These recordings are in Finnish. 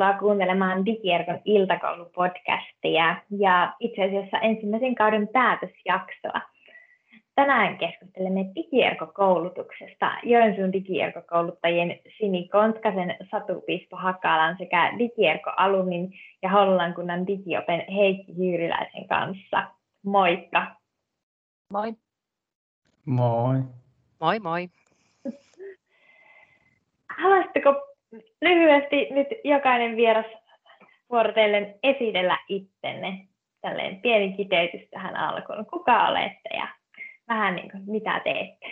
Tervetuloa kuuntelemaan Digierkon iltakoulupodcastia ja itse asiassa ensimmäisen kauden päätösjaksoa. Tänään keskustelemme Digierko-koulutuksesta Joensuun Digierko-kouluttajien Sini Kontkasen, Satu Pispo Hakalan sekä Digierko-alumin ja Hollolan kunnan digiopen Heikki Hyyryläisen kanssa. Moikka! Moi! Moi! Moi moi! Haluaisitteko lyhyesti nyt jokainen vieras vuorotellen esitellä itsenne. Tälleen pieni kiteytys tähän alkuun. Kuka olette ja vähän niin kuin, mitä teette?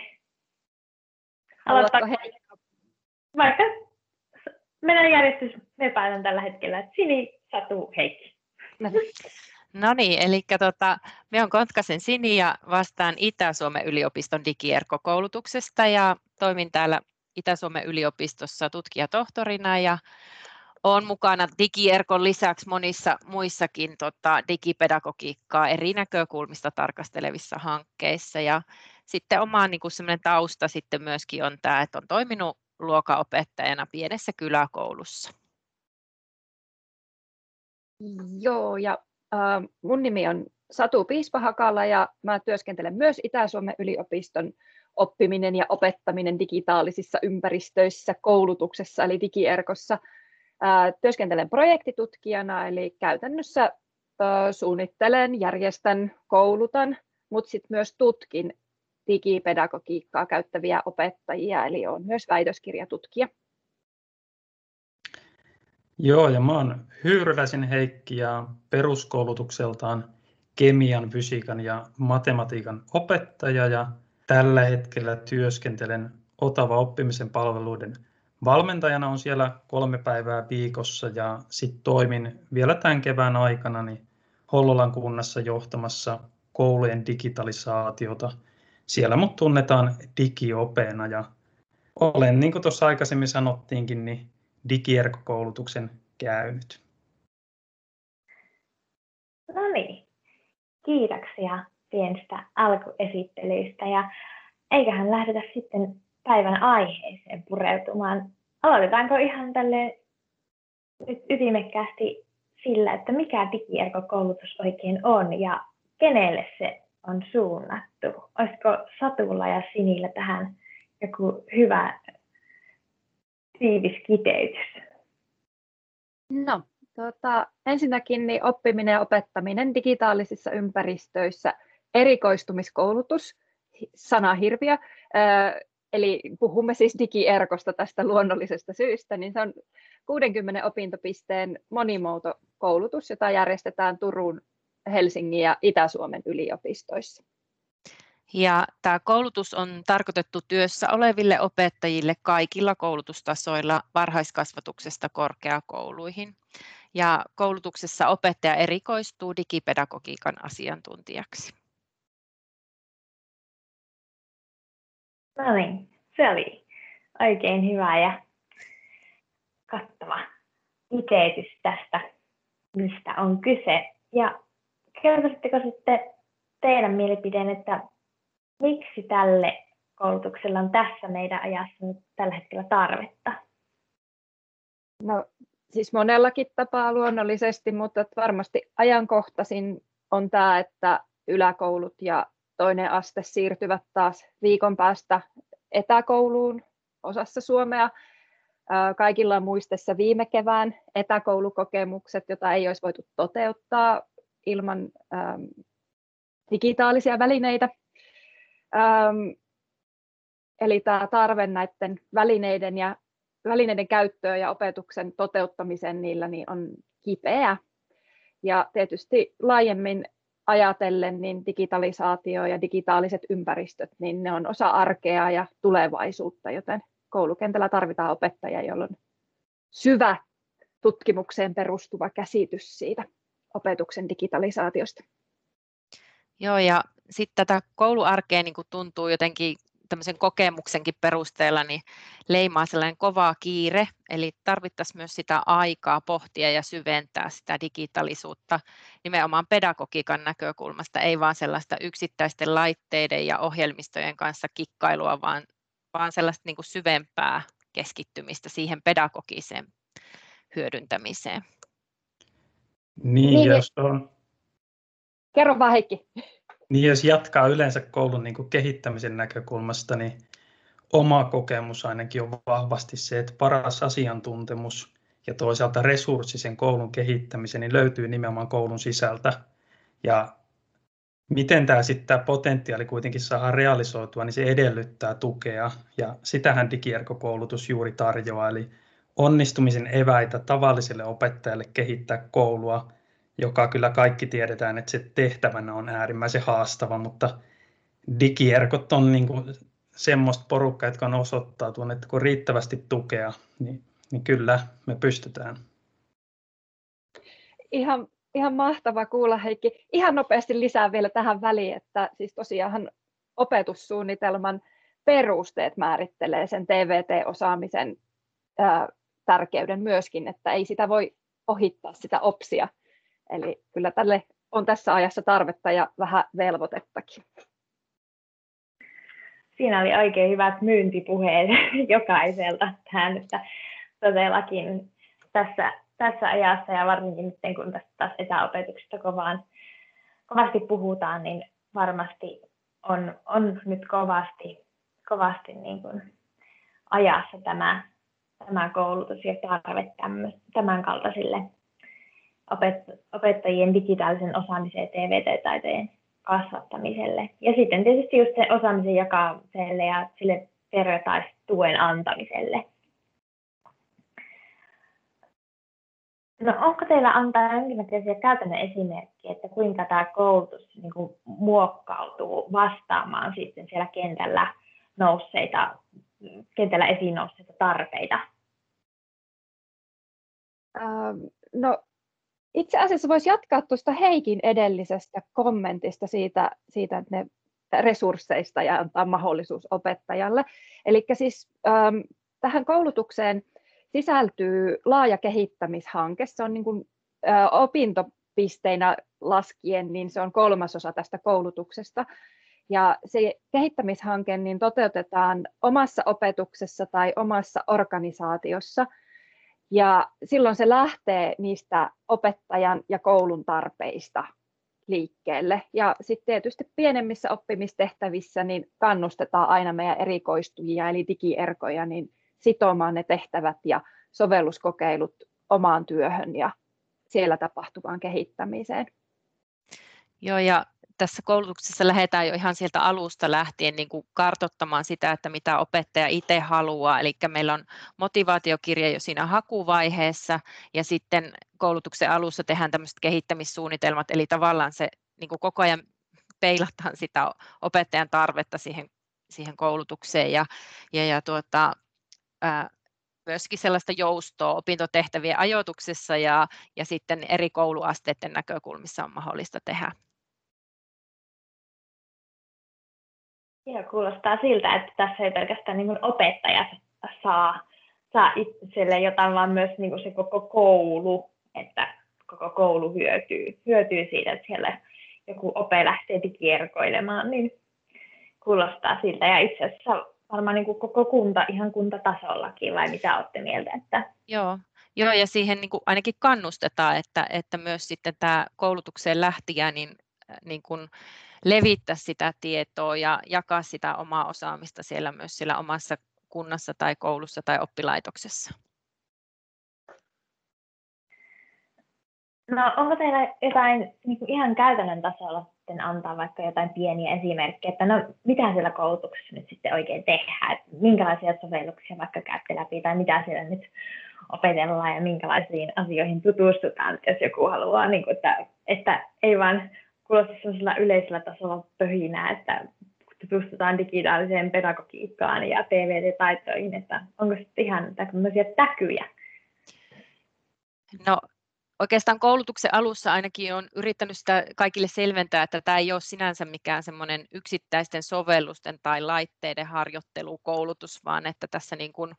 Aloittako Heikka? Vaikka mennään järjestys, me päätän tällä hetkellä, että Sini, Satu, Heikki. No niin, eli tota, me on Kontkasen Sini ja vastaan Itä-Suomen yliopiston digierkokoulutuksesta ja toimin täällä Itä-Suomen yliopistossa tutkijatohtorina ja olen mukana DigiErkon lisäksi monissa muissakin tota, digipedagogiikkaa eri näkökulmista tarkastelevissa hankkeissa. Ja sitten oma niin tausta sitten myöskin on tämä, että on toiminut luokaopettajana pienessä kyläkoulussa. Joo, ja äh, mun nimi on Satu Piispahakala ja mä työskentelen myös Itä-Suomen yliopiston oppiminen ja opettaminen digitaalisissa ympäristöissä, koulutuksessa eli digierkossa. Työskentelen projektitutkijana, eli käytännössä suunnittelen, järjestän, koulutan, mutta sitten myös tutkin digipedagogiikkaa käyttäviä opettajia, eli olen myös väitöskirjatutkija. Joo, ja mä oon Hyyryläisen Heikki ja peruskoulutukseltaan kemian, fysiikan ja matematiikan opettaja ja tällä hetkellä työskentelen Otava oppimisen palveluiden valmentajana on siellä kolme päivää viikossa ja sitten toimin vielä tämän kevään aikana niin Hollolan kunnassa johtamassa koulujen digitalisaatiota. Siellä mut tunnetaan digiopeena ja olen, niin kuin tuossa aikaisemmin sanottiinkin, niin digierkokoulutuksen käynyt. No niin, kiitoksia pienestä alkuesittelystä ja eiköhän lähdetä sitten päivän aiheeseen pureutumaan. Aloitetaanko ihan tälle nyt ytimekkäästi sillä, että mikä digierkokoulutus oikein on ja kenelle se on suunnattu? Olisiko Satulla ja Sinillä tähän joku hyvä tiivis kiteytys? No, tuota, ensinnäkin niin oppiminen ja opettaminen digitaalisissa ympäristöissä – erikoistumiskoulutus, sana hirviö, eli puhumme siis digierkosta tästä luonnollisesta syystä, niin se on 60 opintopisteen monimuotokoulutus, jota järjestetään Turun, Helsingin ja Itä-Suomen yliopistoissa. Ja tämä koulutus on tarkoitettu työssä oleville opettajille kaikilla koulutustasoilla varhaiskasvatuksesta korkeakouluihin. Ja koulutuksessa opettaja erikoistuu digipedagogiikan asiantuntijaksi. No niin, se oli oikein hyvä ja kattava itseetys tästä, mistä on kyse. Ja kertoisitteko sitten teidän mielipideen, että miksi tälle koulutuksella on tässä meidän ajassa nyt tällä hetkellä tarvetta? No siis monellakin tapaa luonnollisesti, mutta varmasti ajankohtaisin on tämä, että yläkoulut ja toinen aste siirtyvät taas viikon päästä etäkouluun osassa Suomea. Kaikilla on muistessa viime kevään etäkoulukokemukset, joita ei olisi voitu toteuttaa ilman digitaalisia välineitä. Eli tämä tarve näiden välineiden ja välineiden käyttöön ja opetuksen toteuttamiseen niillä niin on kipeä. Ja tietysti laajemmin ajatellen niin digitalisaatio ja digitaaliset ympäristöt, niin ne on osa arkea ja tulevaisuutta, joten koulukentällä tarvitaan opettajia, jolla on syvä tutkimukseen perustuva käsitys siitä opetuksen digitalisaatiosta. Joo, ja sitten tätä kouluarkea niin tuntuu jotenkin tämmöisen kokemuksenkin perusteella niin leimaa sellainen kova kiire, eli tarvittaisiin myös sitä aikaa pohtia ja syventää sitä digitaalisuutta nimenomaan pedagogiikan näkökulmasta, ei vaan sellaista yksittäisten laitteiden ja ohjelmistojen kanssa kikkailua, vaan, vaan sellaista niin kuin syvempää keskittymistä siihen pedagogiseen hyödyntämiseen. Niin, niin jos on... Kerro vaan Heikki. Niin, jos jatkaa yleensä koulun niin kuin kehittämisen näkökulmasta, niin oma kokemus ainakin on vahvasti se, että paras asiantuntemus ja toisaalta resurssi sen koulun kehittämiseen niin löytyy nimenomaan koulun sisältä. Ja miten tämä sitten tämä potentiaali kuitenkin saadaan realisoitua, niin se edellyttää tukea ja sitähän digierkokoulutus juuri tarjoaa, eli onnistumisen eväitä tavalliselle opettajalle kehittää koulua, joka kyllä kaikki tiedetään, että se tehtävänä on äärimmäisen haastava, mutta digierkot on niin kuin semmoista porukkaa, jotka on osoittautunut, että kun riittävästi tukea, niin, niin kyllä me pystytään. Ihan, ihan mahtava kuulla Heikki. Ihan nopeasti lisää vielä tähän väliin, että siis tosiaan opetussuunnitelman perusteet määrittelee sen TVT-osaamisen ää, tärkeyden myöskin, että ei sitä voi ohittaa sitä opsia. Eli kyllä tälle on tässä ajassa tarvetta ja vähän velvoitettakin. Siinä oli oikein hyvät myyntipuheet jokaiselta tähän, että todellakin tässä, tässä ajassa ja varsinkin nyt kun tästä taas etäopetuksesta kovaan, kovasti puhutaan, niin varmasti on, on nyt kovasti, kovasti niin kuin ajassa tämä, tämä koulutus ja tarve tämän kaltaisille opettajien digitaalisen osaamisen ja TVT-taitojen kasvattamiselle. Ja sitten tietysti just se osaamisen jakamiselle ja sille vertaistuen antamiselle. No onko teillä antaa jonkinlaisia käytännön esimerkkiä, että kuinka tämä koulutus niin kuin, muokkautuu vastaamaan sitten siellä kentällä nousseita, kentällä esiin nousseita tarpeita? Ähm, no itse asiassa voisi jatkaa tuosta Heikin edellisestä kommentista siitä, siitä että ne resursseista ja antaa mahdollisuus opettajalle. Eli siis ähm, tähän koulutukseen sisältyy laaja kehittämishanke. Se on niin kuin, äh, opintopisteinä laskien, niin se on kolmasosa tästä koulutuksesta. Ja se kehittämishanke niin toteutetaan omassa opetuksessa tai omassa organisaatiossa – ja silloin se lähtee niistä opettajan ja koulun tarpeista liikkeelle. Ja sitten tietysti pienemmissä oppimistehtävissä niin kannustetaan aina meidän erikoistujia, eli digierkoja, niin sitomaan ne tehtävät ja sovelluskokeilut omaan työhön ja siellä tapahtuvaan kehittämiseen. Joo, ja tässä koulutuksessa lähdetään jo ihan sieltä alusta lähtien niin kuin kartottamaan sitä, että mitä opettaja itse haluaa. Eli meillä on motivaatiokirja jo siinä hakuvaiheessa ja sitten koulutuksen alussa tehdään tämmöiset kehittämissuunnitelmat, eli tavallaan se niin kuin koko ajan peilataan sitä opettajan tarvetta siihen, siihen koulutukseen ja, ja, ja tuota, ää, myöskin sellaista joustoa opintotehtävien ajoituksessa ja, ja sitten eri kouluasteiden näkökulmissa on mahdollista tehdä. Joo, kuulostaa siltä, että tässä ei pelkästään niin opettajat saa, saa itselle jotain, vaan myös niin kuin se koko koulu, että koko koulu hyötyy, hyötyy siitä, että siellä joku ope lähtee digierkoilemaan, niin kuulostaa siltä. Ja itse asiassa varmaan niin kuin koko kunta, ihan kuntatasollakin, vai mitä olette mieltä? Että... Joo, Joo, ja siihen niin kuin ainakin kannustetaan, että, että myös sitten tämä koulutukseen lähtijä, niin, niin kuin levittää sitä tietoa ja jakaa sitä omaa osaamista siellä myös siellä omassa kunnassa tai koulussa tai oppilaitoksessa. No onko teillä jotain niin kuin ihan käytännön tasolla sitten antaa vaikka jotain pieniä esimerkkejä, että no mitä siellä koulutuksessa nyt sitten oikein tehdään, että minkälaisia sovelluksia vaikka käytte läpi tai mitä siellä nyt opetellaan ja minkälaisiin asioihin tutustutaan, jos joku haluaa, niin kuin, että, että ei vaan kuulosti sellaisella yleisellä tasolla pöhinää, että tutustutaan digitaaliseen pedagogiikkaan ja PVT-taitoihin, että onko sitten ihan tämmöisiä täkyjä? No oikeastaan koulutuksen alussa ainakin on yrittänyt sitä kaikille selventää, että tämä ei ole sinänsä mikään semmoinen yksittäisten sovellusten tai laitteiden harjoittelukoulutus, vaan että tässä niin kuin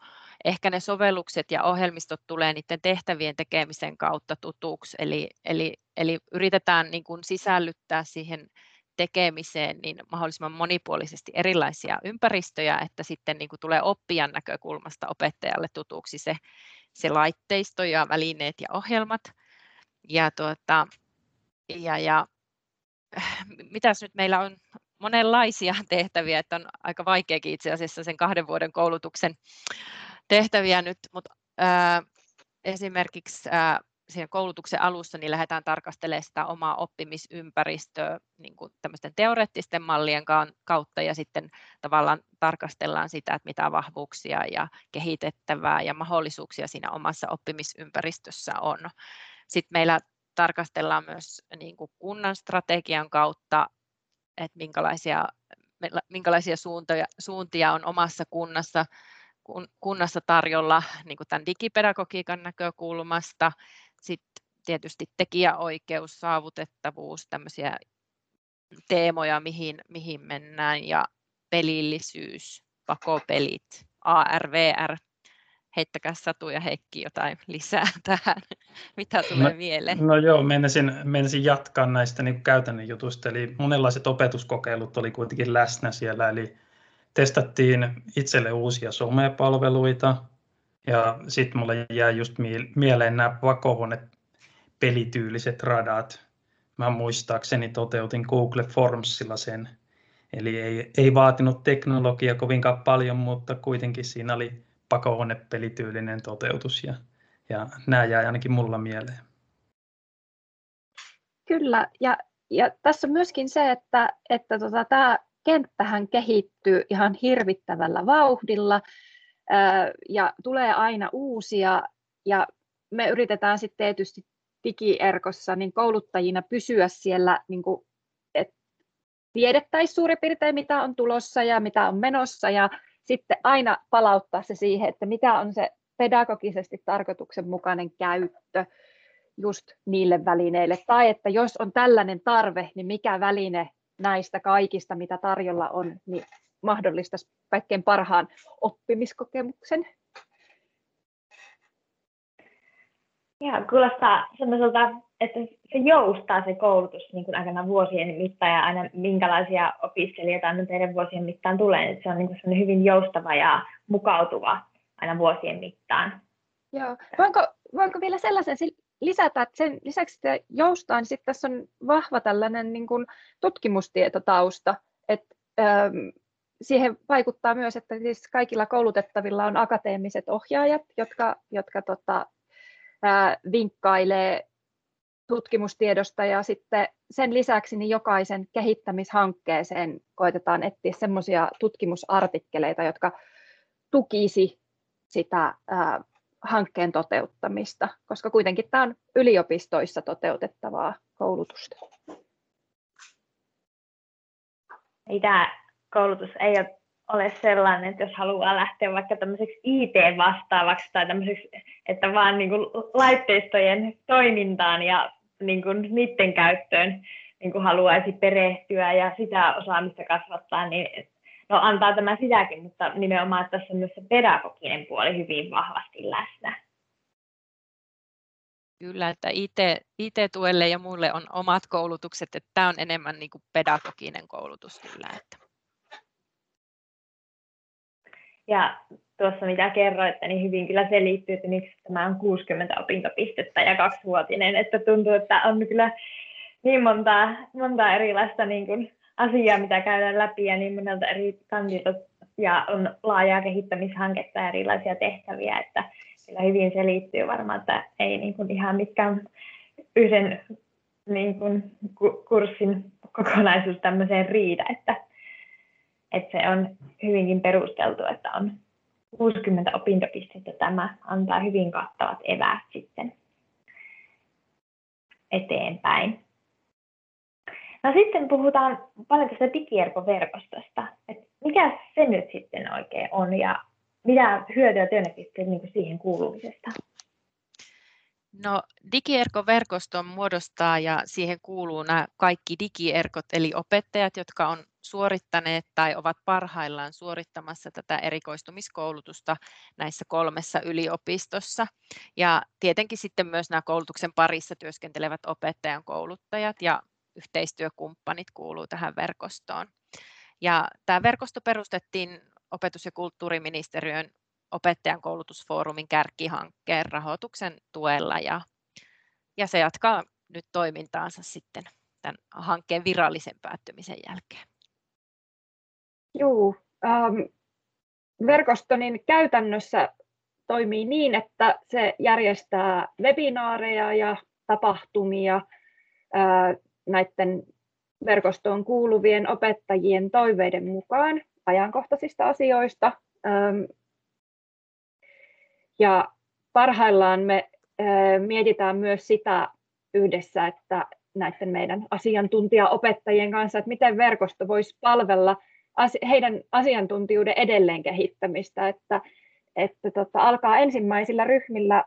ehkä ne sovellukset ja ohjelmistot tulee niiden tehtävien tekemisen kautta tutuksi, eli, eli, eli yritetään niin kuin sisällyttää siihen tekemiseen niin mahdollisimman monipuolisesti erilaisia ympäristöjä, että sitten niin kuin tulee oppijan näkökulmasta opettajalle tutuksi se, se laitteisto ja välineet ja ohjelmat. Ja, tuota, ja, ja mitäs nyt meillä on monenlaisia tehtäviä, että on aika vaikeakin itse asiassa sen kahden vuoden koulutuksen tehtäviä nyt, mutta ää, esimerkiksi ää, siinä koulutuksen alussa niin lähdetään tarkastelemaan sitä omaa oppimisympäristöä niin kuin tämmöisten teoreettisten mallien kautta ja sitten tavallaan tarkastellaan sitä, että mitä vahvuuksia ja kehitettävää ja mahdollisuuksia siinä omassa oppimisympäristössä on. Sitten meillä tarkastellaan myös niin kuin kunnan strategian kautta, että minkälaisia, minkälaisia suuntia, suuntia on omassa kunnassa, kunnassa tarjolla niin kuin tämän digipedagogiikan näkökulmasta. Sitten tietysti tekijäoikeus, saavutettavuus, tämmöisiä teemoja, mihin, mihin mennään, ja pelillisyys, pakopelit, ARVR, heittäkää Satu ja Heikki jotain lisää tähän, mitä tulee no, mieleen. No joo, menisin, menisin jatkaa näistä niin käytännön jutuista, eli monenlaiset opetuskokeilut oli kuitenkin läsnä siellä, eli testattiin itselle uusia somepalveluita, ja sitten mulle jäi just mieleen nämä vakohuone pelityyliset radat. Mä muistaakseni toteutin Google Formsilla sen, eli ei, ei vaatinut teknologia kovinkaan paljon, mutta kuitenkin siinä oli pakohuonepelityylinen toteutus ja, ja nämä jäi ainakin mulla mieleen. Kyllä, ja, ja tässä myöskin se, että, että tota, tämä kenttähän kehittyy ihan hirvittävällä vauhdilla ää, ja tulee aina uusia ja me yritetään sitten tietysti digierkossa niin kouluttajina pysyä siellä, niin kuin, että tiedettäisiin suurin piirtein mitä on tulossa ja mitä on menossa ja sitten aina palauttaa se siihen, että mikä on se pedagogisesti tarkoituksenmukainen käyttö just niille välineille. Tai että jos on tällainen tarve, niin mikä väline näistä kaikista, mitä tarjolla on, niin mahdollistaisi kaikkein parhaan oppimiskokemuksen. Ja kuulostaa sellaiselta, että se joustaa se koulutus niin kuin aikana vuosien mittaan ja aina minkälaisia opiskelijoita aina teidän vuosien mittaan tulee. Että se on niin kuin hyvin joustava ja mukautuva aina vuosien mittaan. Joo. Voinko, voinko vielä sellaisen lisätä, että sen lisäksi että joustaa, niin sitten tässä on vahva tällainen niin kuin tutkimustietotausta, että ähm, siihen vaikuttaa myös, että siis kaikilla koulutettavilla on akateemiset ohjaajat, jotka, jotka tota, vinkkailee tutkimustiedosta ja sitten sen lisäksi niin jokaisen kehittämishankkeeseen koitetaan etsiä semmoisia tutkimusartikkeleita, jotka tukisi sitä hankkeen toteuttamista, koska kuitenkin tämä on yliopistoissa toteutettavaa koulutusta. Ei tämä koulutus ei ole ole sellainen, että jos haluaa lähteä vaikka tämmöiseksi IT-vastaavaksi tai tämmöiseksi, että vaan niin kuin laitteistojen toimintaan ja niin kuin niiden käyttöön niin kuin haluaisi perehtyä ja sitä osaamista kasvattaa, niin no antaa tämä sitäkin, mutta nimenomaan että tässä on myös se pedagoginen puoli hyvin vahvasti läsnä. Kyllä, että IT, IT-tuelle ja muille on omat koulutukset, että tämä on enemmän niin kuin pedagoginen koulutus kyllä. Että. Ja tuossa mitä kerroitte, niin hyvin kyllä selittyy, että miksi tämä on 60 opintopistettä ja kaksivuotinen, että tuntuu, että on kyllä niin monta, monta erilaista niin kuin asiaa, mitä käydään läpi ja niin monelta eri kantilta. Ja on laajaa kehittämishanketta ja erilaisia tehtäviä, että kyllä hyvin selittyy varmaan, että ei niin kuin ihan mitkään yhden niin kuin kurssin kokonaisuus tämmöiseen riitä, että että se on hyvinkin perusteltu, että on 60 opintopistettä. Tämä antaa hyvin kattavat eväät sitten eteenpäin. No sitten puhutaan paljon tästä digierkoverkostosta. Että mikä se nyt sitten oikein on ja mitä hyötyä työntekijät niin siihen kuulumisesta? No digierkoverkoston muodostaa ja siihen kuuluu nämä kaikki digierkot eli opettajat, jotka on suorittaneet tai ovat parhaillaan suorittamassa tätä erikoistumiskoulutusta näissä kolmessa yliopistossa. Ja tietenkin sitten myös nämä koulutuksen parissa työskentelevät opettajan kouluttajat ja yhteistyökumppanit kuuluu tähän verkostoon. Ja tämä verkosto perustettiin opetus- ja kulttuuriministeriön opettajan koulutusfoorumin kärkihankkeen rahoituksen tuella ja, ja se jatkaa nyt toimintaansa sitten tämän hankkeen virallisen päättymisen jälkeen. Joo, ähm, verkosto niin käytännössä toimii niin, että se järjestää webinaareja ja tapahtumia äh, näiden verkostoon kuuluvien opettajien toiveiden mukaan ajankohtaisista asioista. Ähm, ja parhaillaan me mietitään myös sitä yhdessä, että näiden meidän asiantuntijaopettajien kanssa, että miten verkosto voisi palvella heidän asiantuntijuuden edelleen kehittämistä, että, että tota, alkaa ensimmäisillä ryhmillä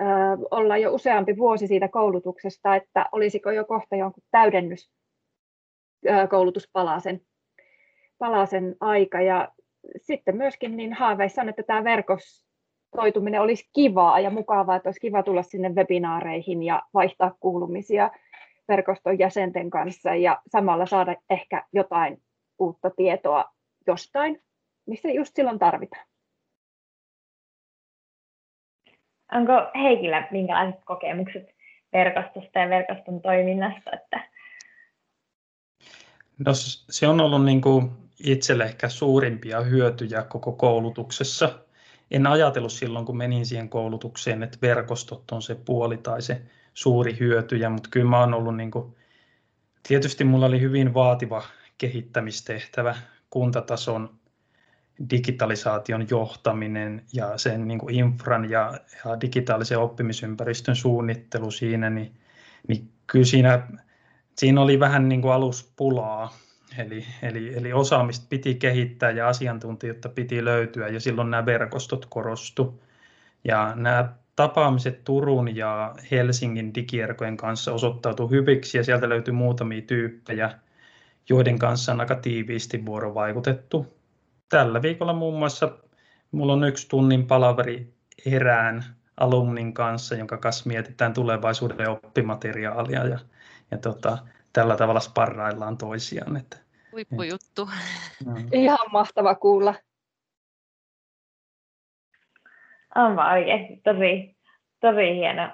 ö, olla jo useampi vuosi siitä koulutuksesta, että olisiko jo kohta jonkun täydennys koulutuspalasen palasen aika. Ja sitten myöskin niin haaveissa on, että tämä verkostoituminen olisi kivaa ja mukavaa, että olisi kiva tulla sinne webinaareihin ja vaihtaa kuulumisia verkoston jäsenten kanssa ja samalla saada ehkä jotain uutta tietoa jostain, missä just silloin tarvitaan. Onko Heikillä minkälaiset kokemukset verkostosta ja verkoston toiminnasta? Että... No, se on ollut niin kuin itselle ehkä suurimpia hyötyjä koko koulutuksessa. En ajatellut silloin, kun menin siihen koulutukseen, että verkostot on se puoli tai se suuri hyötyjä, mutta kyllä mä oon ollut niin kuin, tietysti mulla oli hyvin vaativa kehittämistehtävä, kuntatason digitalisaation johtaminen ja sen niin kuin infran ja, ja digitaalisen oppimisympäristön suunnittelu siinä, niin, niin kyllä siinä, siinä oli vähän niin kuin aluspulaa. Eli, eli, eli osaamista piti kehittää ja asiantuntijoita piti löytyä ja silloin nämä verkostot korostu. Ja nämä tapaamiset Turun ja Helsingin digierkojen kanssa osoittautui hyviksi ja sieltä löytyi muutamia tyyppejä, joiden kanssa on aika tiiviisti vuorovaikutettu. Tällä viikolla muun muassa minulla on yksi tunnin palaveri erään alumnin kanssa, jonka kanssa mietitään tulevaisuuden oppimateriaalia ja, ja tota, tällä tavalla sparraillaan toisiaan. Että, Huippujuttu. Ihan mahtava kuulla. On vaan oikeasti tosi, tosi hieno,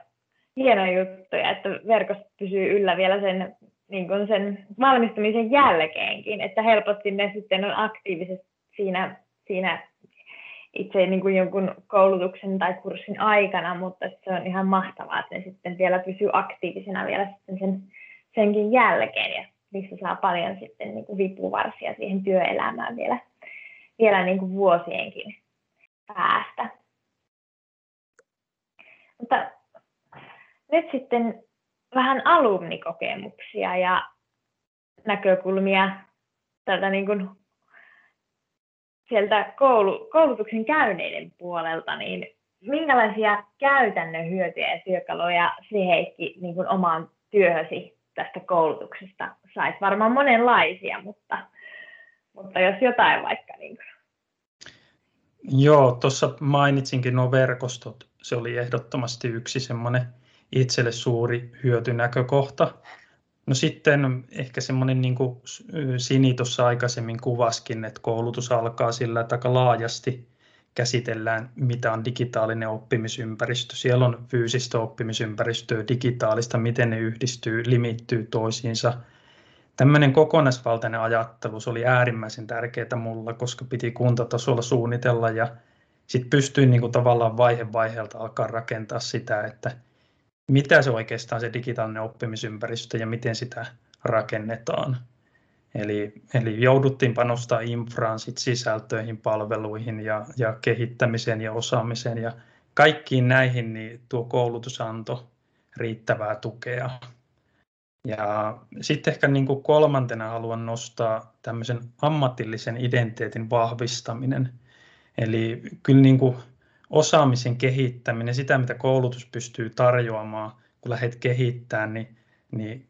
hieno juttu, ja että verkosto pysyy yllä vielä sen, niin kuin sen valmistumisen jälkeenkin, että helposti ne sitten on aktiivisesti siinä, siinä itse niin kuin jonkun koulutuksen tai kurssin aikana, mutta se on ihan mahtavaa, että ne sitten vielä pysyy aktiivisena vielä sitten sen, senkin jälkeen, ja niissä saa paljon sitten niin kuin vipuvarsia siihen työelämään vielä, vielä niin kuin vuosienkin päästä. Mutta nyt sitten vähän alumnikokemuksia ja näkökulmia tältä niin kuin sieltä koulu, koulutuksen käyneiden puolelta, niin minkälaisia käytännön hyötyjä ja työkaluja se Heikki niin kuin omaan työhösi tästä koulutuksesta sait? Varmaan monenlaisia, mutta, mutta jos jotain vaikka. Niin kuin. Joo, tuossa mainitsinkin nuo verkostot. Se oli ehdottomasti yksi semmoinen itselle suuri hyötynäkökohta. No sitten ehkä semmoinen niin kuin Sini tuossa aikaisemmin kuvaskin, että koulutus alkaa sillä, aika laajasti käsitellään, mitä on digitaalinen oppimisympäristö. Siellä on fyysistä oppimisympäristöä, digitaalista, miten ne yhdistyy, limittyy toisiinsa. Tämmöinen kokonaisvaltainen ajattelu se oli äärimmäisen tärkeää mulla, koska piti kuntatasolla suunnitella ja sitten pystyin niin kuin tavallaan vaihe vaiheelta alkaa rakentaa sitä, että mitä se oikeastaan se digitaalinen oppimisympäristö ja miten sitä rakennetaan. Eli, eli jouduttiin panostaa infraan, sit sisältöihin, palveluihin ja, ja kehittämiseen ja osaamiseen. Ja kaikkiin näihin niin tuo koulutus antoi riittävää tukea. Ja sitten ehkä niin kuin kolmantena haluan nostaa tämmöisen ammatillisen identiteetin vahvistaminen. Eli kyllä niin kuin osaamisen kehittäminen, sitä mitä koulutus pystyy tarjoamaan, kun lähdet kehittämään, niin, niin,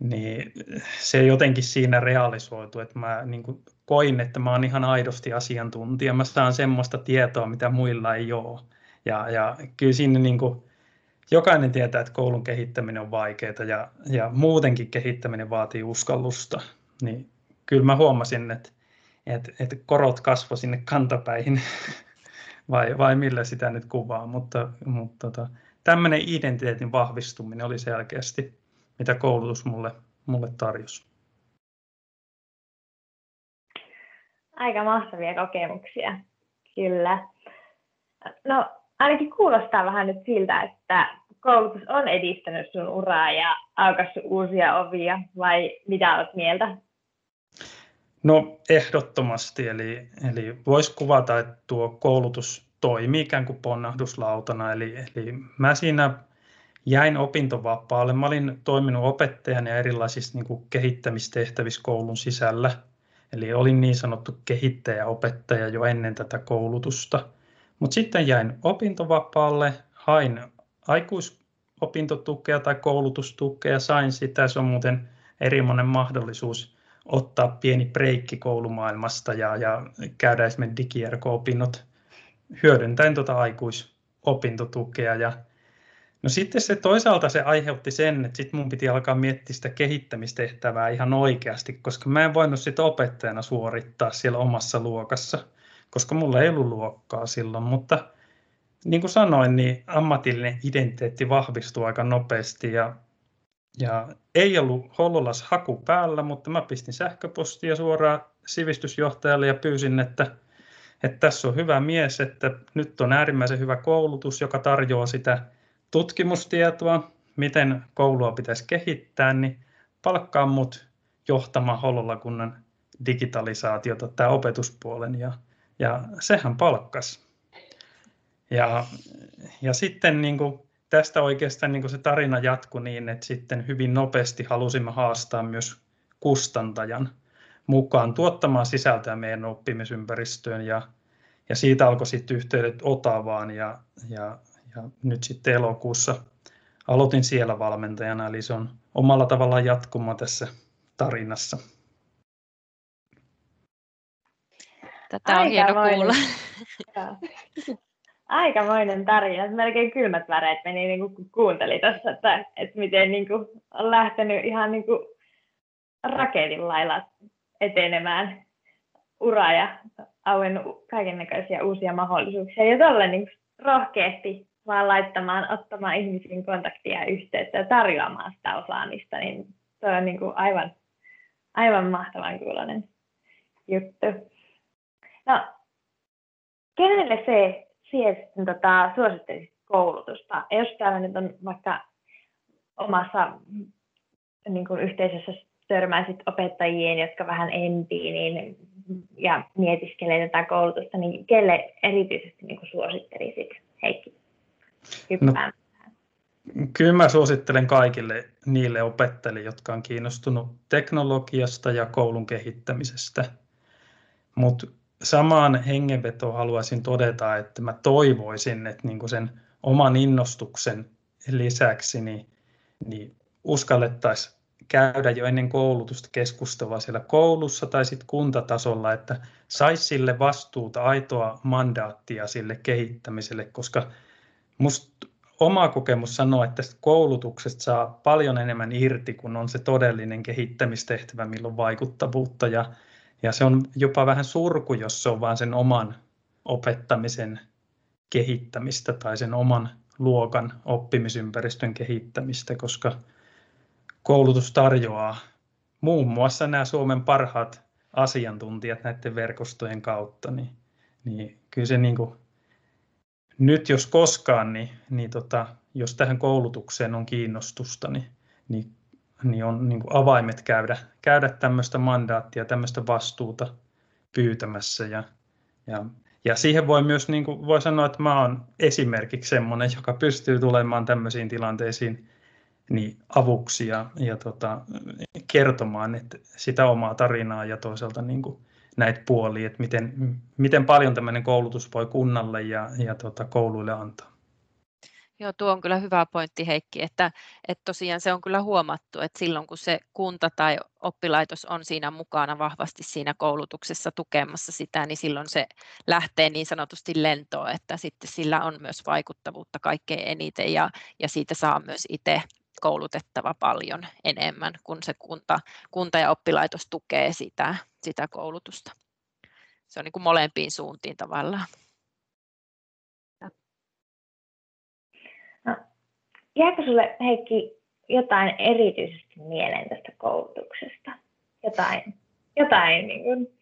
niin se jotenkin siinä realisoitu, että mä niin kuin koin, että mä oon ihan aidosti asiantuntija, mä saan semmoista tietoa, mitä muilla ei ole. Ja, ja kyllä siinä niin kuin jokainen tietää, että koulun kehittäminen on vaikeaa ja, ja muutenkin kehittäminen vaatii uskallusta, niin kyllä mä huomasin, että, että, että korot kasvoi sinne kantapäihin, vai, vai millä sitä nyt kuvaa, mutta, mutta tota, tämmöinen identiteetin vahvistuminen oli selkeästi, mitä koulutus mulle, mulle tarjosi. Aika mahtavia kokemuksia, kyllä. No, ainakin kuulostaa vähän nyt siltä, että koulutus on edistänyt sun uraa ja aukassut uusia ovia, vai mitä olet mieltä? No ehdottomasti, eli, eli voisi kuvata, että tuo koulutus toimii ikään kuin ponnahduslautana, eli, eli mä siinä jäin opintovapaalle. Mä olin toiminut opettajana ja erilaisissa niin kuin kehittämistehtävissä koulun sisällä, eli olin niin sanottu kehittäjä-opettaja jo ennen tätä koulutusta. Mutta sitten jäin opintovapaalle, hain aikuisopintotukea tai koulutustukea, sain sitä. Se on muuten erimoinen mahdollisuus ottaa pieni breikki koulumaailmasta ja, ja käydä esimerkiksi digierko-opinnot hyödyntäen tuota aikuisopintotukea. Ja, no sitten se toisaalta se aiheutti sen, että sitten mun piti alkaa miettiä sitä kehittämistehtävää ihan oikeasti, koska mä en voinut sitä opettajana suorittaa siellä omassa luokassa, koska mulla ei ollut luokkaa silloin, mutta niin kuin sanoin, niin ammatillinen identiteetti vahvistui aika nopeasti ja, ja ei ollut Hollolas haku päällä, mutta mä pistin sähköpostia suoraan sivistysjohtajalle ja pyysin, että, että tässä on hyvä mies, että nyt on äärimmäisen hyvä koulutus, joka tarjoaa sitä tutkimustietoa, miten koulua pitäisi kehittää, niin palkkaa mut johtamaan Hollolakunnan digitalisaatiota, tämä opetuspuolen, ja, ja sehän palkkas. Ja, ja sitten niin kuin, tästä oikeastaan niin kuin se tarina jatkui niin, että sitten hyvin nopeasti halusimme haastaa myös kustantajan mukaan tuottamaan sisältöä meidän oppimisympäristöön ja, ja siitä alkoi sitten yhteydet Otavaan ja, ja, ja nyt sitten elokuussa aloitin siellä valmentajana, eli se on omalla tavallaan jatkuma tässä tarinassa. Tätä on Aika hieno kuulla. aikamoinen tarina. Melkein kylmät väreet meni, niin kuin kuunteli tuossa, että, että miten niin kuin, on lähtenyt ihan niin kuin raketin lailla etenemään uraa ja auennut kaikenlaisia uusia mahdollisuuksia. Ja tuolle niin rohkeasti vaan laittamaan, ottamaan ihmisiin kontaktia ja yhteyttä ja tarjoamaan sitä osaamista, niin se on niin kuin aivan, aivan mahtavan kuulonen juttu. No, kenelle se siihen tota, suosittelisit koulutusta? Jos täällä nyt on vaikka omassa niin kuin yhteisössä törmäisit opettajien, jotka vähän empii niin, ja mietiskelee tätä koulutusta, niin kelle erityisesti niin kuin? No, kyllä mä suosittelen kaikille niille opettajille, jotka on kiinnostunut teknologiasta ja koulun kehittämisestä. Mutta samaan hengenvetoon haluaisin todeta, että mä toivoisin, että niin sen oman innostuksen lisäksi niin, niin uskallettaisiin käydä jo ennen koulutusta keskustelua siellä koulussa tai sitten kuntatasolla, että saisi sille vastuuta, aitoa mandaattia sille kehittämiselle, koska musta oma kokemus sanoo, että koulutuksesta saa paljon enemmän irti, kun on se todellinen kehittämistehtävä, milloin vaikuttavuutta. Ja ja se on jopa vähän surku, jos se on vain sen oman opettamisen kehittämistä tai sen oman luokan oppimisympäristön kehittämistä, koska koulutus tarjoaa muun muassa nämä Suomen parhaat asiantuntijat näiden verkostojen kautta, niin, niin kyllä se niin kuin, nyt jos koskaan, niin, niin tota, jos tähän koulutukseen on kiinnostusta, niin, niin niin on niin avaimet käydä, käydä tämmöistä mandaattia, tämmöistä vastuuta pyytämässä. Ja, ja, ja siihen voi myös niin kuin voi sanoa, että mä olen esimerkiksi semmoinen, joka pystyy tulemaan tämmöisiin tilanteisiin niin avuksi ja, ja tota, kertomaan että sitä omaa tarinaa ja toisaalta niin kuin näitä puolia, että miten, miten paljon tämmöinen koulutus voi kunnalle ja, ja tota, kouluille antaa. Joo, tuo on kyllä hyvä pointti Heikki, että, että tosiaan se on kyllä huomattu, että silloin kun se kunta tai oppilaitos on siinä mukana vahvasti siinä koulutuksessa tukemassa sitä, niin silloin se lähtee niin sanotusti lentoon, että sitten sillä on myös vaikuttavuutta kaikkein eniten ja, ja siitä saa myös itse koulutettava paljon enemmän, kun se kunta, kunta ja oppilaitos tukee sitä, sitä koulutusta. Se on niin kuin molempiin suuntiin tavallaan. No, jääkö sinulle Heikki jotain erityisesti mieleen tästä koulutuksesta? Jotain, jotain niin kuin,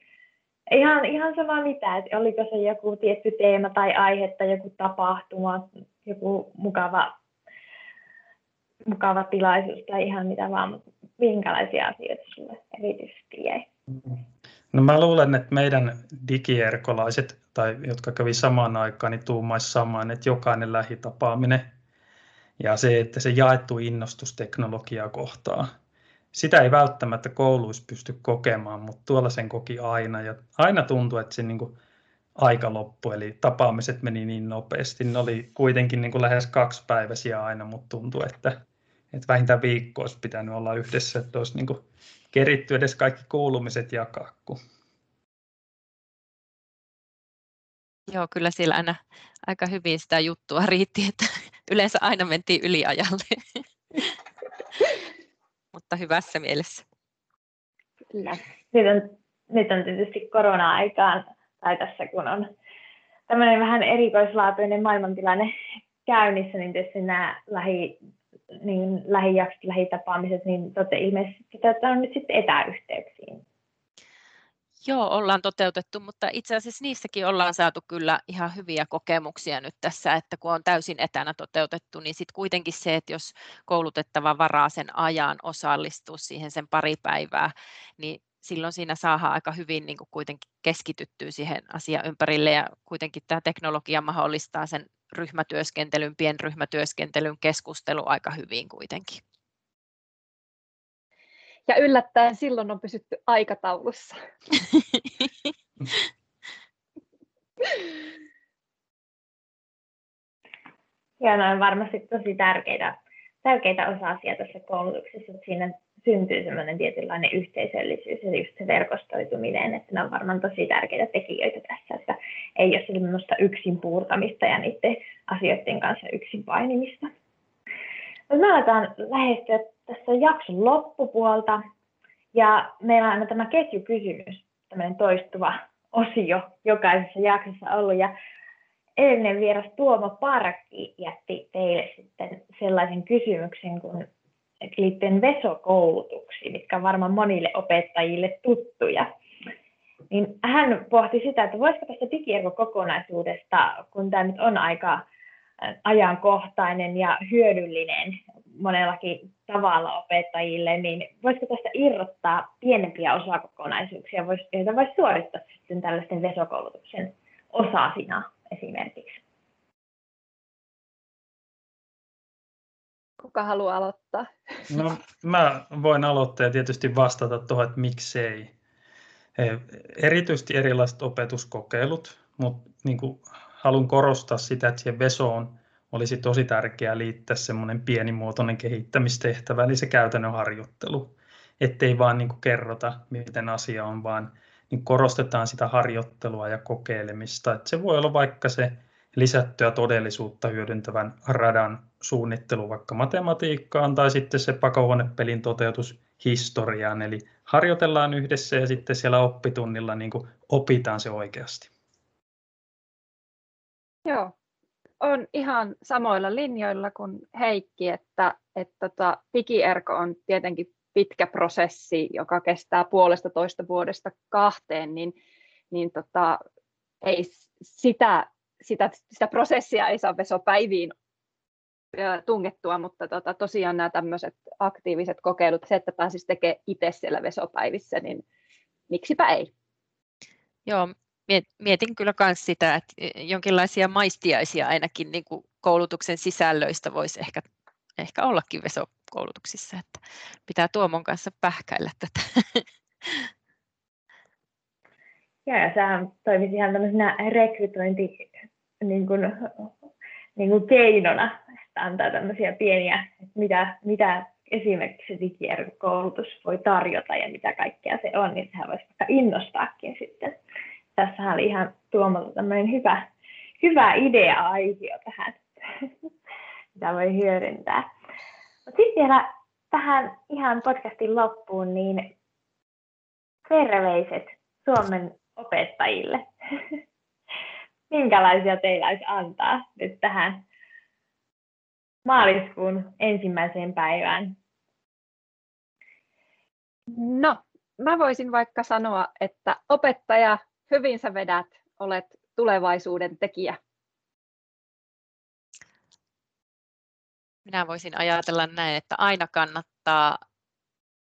ihan, ihan sama mitä, että oliko se joku tietty teema tai aihe tai joku tapahtuma, joku mukava, mukava tilaisuus tai ihan mitä vaan, mutta minkälaisia asioita sinulle erityisesti jäi? No mä luulen, että meidän digierkolaiset, tai jotka kävi samaan aikaan, niin tuumaisi samaan, että jokainen lähitapaaminen ja se, että se jaettu innostus teknologiaa kohtaa. Sitä ei välttämättä kouluissa pysty kokemaan, mutta tuolla sen koki aina. Ja aina tuntui, että se niin kuin aika loppui, eli tapaamiset meni niin nopeasti. Ne oli kuitenkin niin kuin lähes kaksipäiväisiä aina, mutta tuntui, että, että vähintään viikko olisi pitänyt olla yhdessä, että olisi niin kuin keritty edes kaikki kuulumiset jakaa. Kun... Joo, kyllä siellä aina aika hyvin sitä juttua riitti, että yleensä aina mentiin yliajalle. Mutta hyvässä mielessä. Kyllä. Nyt on, nyt on tietysti korona-aikaan, tai tässä kun on tämmöinen vähän erikoislaatuinen maailmantilanne käynnissä, niin tietysti nämä lähi, niin lähijaksot, lähitapaamiset, niin te ilmeisesti on nyt sitten etäyhteyksiin. Joo, ollaan toteutettu, mutta itse asiassa niissäkin ollaan saatu kyllä ihan hyviä kokemuksia nyt tässä, että kun on täysin etänä toteutettu, niin sitten kuitenkin se, että jos koulutettava varaa sen ajan osallistua siihen sen pari päivää, niin silloin siinä saadaan aika hyvin niin kuitenkin keskityttyä siihen asian ympärille ja kuitenkin tämä teknologia mahdollistaa sen ryhmätyöskentelyn, pienryhmätyöskentelyn keskustelu aika hyvin kuitenkin. Ja yllättäen silloin on pysytty aikataulussa. Ja ne on varmasti tosi tärkeitä, tärkeitä osa-asia tässä koulutuksessa, että siinä syntyy semmoinen tietynlainen yhteisöllisyys ja just se verkostoituminen, että ne on varmaan tosi tärkeitä tekijöitä tässä, että ei ole semmoista yksin puurtamista ja niiden asioiden kanssa yksin painimista. Me aletaan lähestyä tässä jakson loppupuolta ja meillä on aina tämä ketjukysymys, tämmöinen toistuva osio jokaisessa jaksossa ollut ja edellinen vieras Tuomo Parkki jätti teille sitten sellaisen kysymyksen kuin liittyen vesokoulutuksiin, mitkä on varmaan monille opettajille tuttuja. Niin hän pohti sitä, että voisiko tästä digierko-kokonaisuudesta, kun tämä nyt on aika ajankohtainen ja hyödyllinen monellakin tavalla opettajille, niin voisiko tästä irrottaa pienempiä osakokonaisuuksia, joita voisi suorittaa sitten tällaisten vesokoulutuksen osasina esimerkiksi? Kuka haluaa aloittaa? No, mä voin aloittaa ja tietysti vastata tuohon, että miksei. Erityisesti erilaiset opetuskokeilut, mutta niin haluan korostaa sitä, että siihen vesoon olisi tosi tärkeää liittää semmoinen pienimuotoinen kehittämistehtävä, eli se käytännön harjoittelu, ettei vaan niin kerrota, miten asia on, vaan niin korostetaan sitä harjoittelua ja kokeilemista. Että se voi olla vaikka se lisättyä todellisuutta hyödyntävän radan suunnittelu vaikka matematiikkaan tai sitten se pakohuonepelin toteutus historiaan. Eli harjoitellaan yhdessä ja sitten siellä oppitunnilla niin kuin opitaan se oikeasti. Joo, on ihan samoilla linjoilla kuin Heikki, että, että tota, digierko on tietenkin pitkä prosessi, joka kestää puolesta toista vuodesta kahteen, niin, niin tota, ei sitä, sitä, sitä prosessia ei saa vesopäiviin tungettua, mutta tota, tosiaan nämä tämmöiset aktiiviset kokeilut, se, että pääsisi tekemään itse siellä vesopäivissä, niin miksipä ei. Joo, mietin kyllä myös sitä, että jonkinlaisia maistiaisia ainakin niin kuin koulutuksen sisällöistä voisi ehkä, ehkä ollakin vesokoulutuksissa, että pitää Tuomon kanssa pähkäillä tätä. Ja, ja sehän toimisi ihan tämmöisenä rekrytointi niin kuin, niin kuin keinona, antaa tämmöisiä pieniä, mitä, mitä esimerkiksi digikoulutus voi tarjota ja mitä kaikkea se on, niin sehän voisi vaikka innostaakin sitten. Tässä oli ihan Tuomalta tämmöinen hyvä, hyvä idea-aihio tähän, mitä voi hyödyntää. Sitten vielä tähän ihan podcastin loppuun, niin terveiset Suomen opettajille. Minkälaisia teillä olisi antaa nyt tähän maaliskuun ensimmäiseen päivään? No, mä voisin vaikka sanoa, että opettaja, hyvin sä vedät, olet tulevaisuuden tekijä. Minä voisin ajatella näin, että aina kannattaa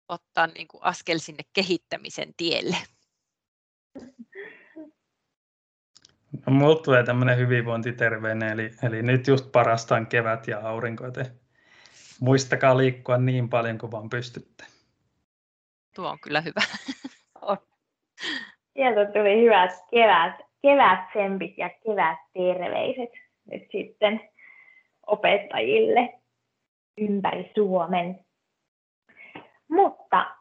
ottaa niin kuin askel sinne kehittämisen tielle. No, mulla tulee tämmöinen hyvinvointiterveinen, eli, eli nyt just parasta on kevät ja aurinko, joten muistakaa liikkua niin paljon kuin vaan pystytte. Tuo on kyllä hyvä. On. Sieltä tuli hyvät kevät, kevät tsempit ja kevät terveiset nyt sitten opettajille ympäri Suomen. Mutta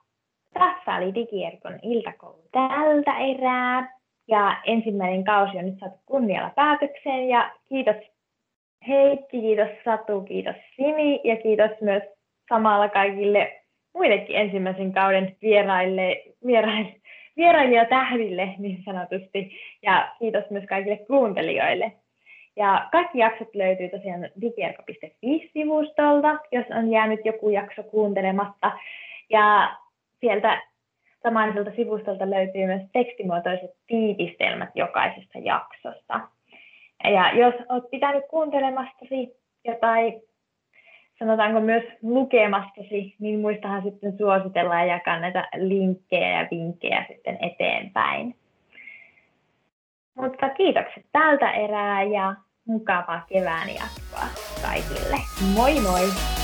tässä oli Digierkon iltakoulu tältä erää. Ja ensimmäinen kausi on nyt saatu kunnialla päätökseen. Ja kiitos Heikki, kiitos Satu, kiitos Simi ja kiitos myös samalla kaikille muillekin ensimmäisen kauden vieraille, vieraille, vierailijatähdille niin sanotusti. Ja kiitos myös kaikille kuuntelijoille. Ja kaikki jaksot löytyy tosiaan digierko.fi-sivustolta, jos on jäänyt joku jakso kuuntelematta. Ja sieltä samaiselta sivustolta löytyy myös tekstimuotoiset tiivistelmät jokaisesta jaksosta. Ja jos olet pitänyt kuuntelemastasi jotain, sanotaanko myös lukemastasi, niin muistahan sitten suositella ja jakaa näitä linkkejä ja vinkkejä sitten eteenpäin. Mutta kiitokset tältä erää ja mukavaa kevään jatkoa kaikille. Moi moi!